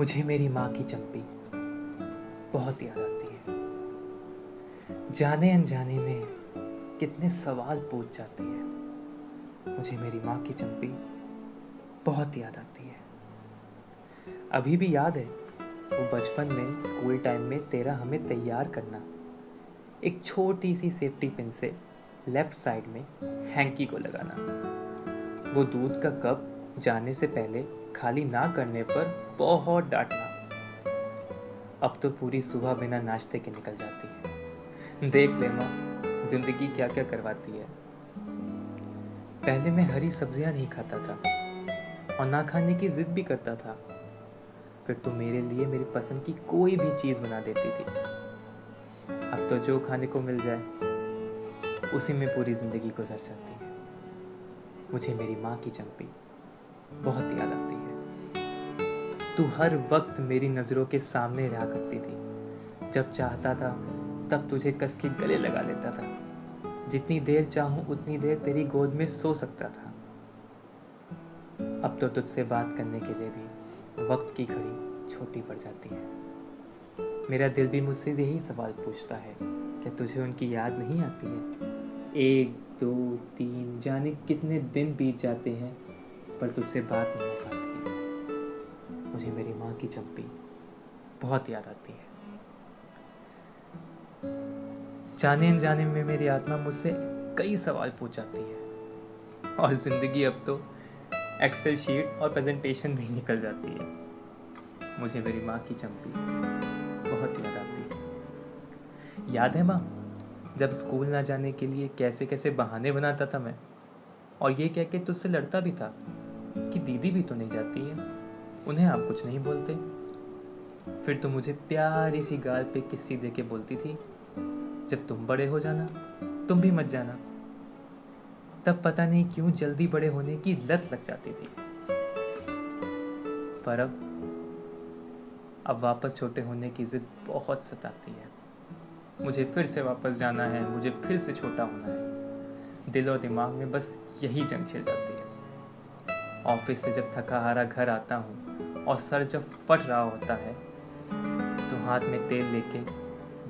मुझे मेरी माँ की चंपी बहुत याद आती है। जाने अनजाने में कितने सवाल पूछ जाती है। मुझे मेरी माँ की चंपी बहुत याद आती है। अभी भी याद है, वो बचपन में, स्कूल टाइम में तेरा हमें तैयार करना। एक छोटी सी सेफ्टी पिन से लेफ़्ट साइड में हैंकी को लगाना। वो दूध का कप जाने से पहले खाली ना करने पर बहुत डांटना। अब तो पूरी सुबह बिना नाश्ते के निकल जाती है। देख ले माँ, ज़िंदगी क्या क्या करवाती है। पहले मैं हरी सब्ज़ियाँ नहीं खाता था और ना खाने की जिद भी करता था। फिर तो मेरे लिए मेरी पसंद की कोई भी चीज़ बना देती थी। अब तो जो खाने को मिल जाए, उसी में पूरी ज़िंदगी गुजर जाती है। मुझे मेरी माँ की चंपी बहुत याद आती है। तू हर वक्त मेरी नज़रों के सामने रहा करती थी। जब चाहता था, तब तुझे कस के गले लगा लेता था। जितनी देर चाहूँ, उतनी देर तेरी गोद में सो सकता था। अब तो तुझसे बात करने के लिए भी वक्त की घड़ी छोटी पड़ जाती है। मेरा दिल भी मुझसे यही सवाल पूछता है, क्या तुझे उनकी याद नहीं आती है? एक, दो, तीन, जाने कितने दिन बीत जाते हैं, पर तुझसे बात नहीं हो पाती। है मुझे मेरी माँ की चंपी बहुत याद आती है। जाने अनजाने में मेरी आत्मा मुझसे कई सवाल पूछ जाती है। और ज़िंदगी अब तो एक्सेल शीट और प्रेजेंटेशन भी निकल जाती है। मुझे मेरी माँ की चंपी बहुत याद आती है। याद है माँ, जब स्कूल ना जाने के लिए कैसे कैसे बहाने बनाता था मैं, और ये कह के तुझसे लड़ता भी था कि दीदी भी तो नहीं जाती है। उन्हें आप कुछ नहीं बोलते। फिर तो मुझे प्यारी सी गाल पे किस्सी दे के बोलती थी, जब तुम बड़े हो जाना, तुम भी मत जाना। तब पता नहीं क्यों जल्दी बड़े होने की लत लग जाती थी। पर अब अब वापस छोटे होने की जिद बहुत सताती है। मुझे फिर से वापस जाना है, मुझे फिर से छोटा होना है। दिल और दिमाग में बस यही जंग छिड़ जाती है। ऑफ़िस से जब थका हारा घर आता हूँ और सर जब फट रहा होता है तो हाथ में तेल लेके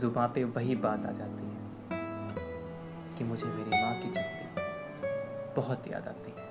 जुबा पे वही बात आ जाती है कि मुझे मेरी माँ की चप्पी बहुत याद आती है।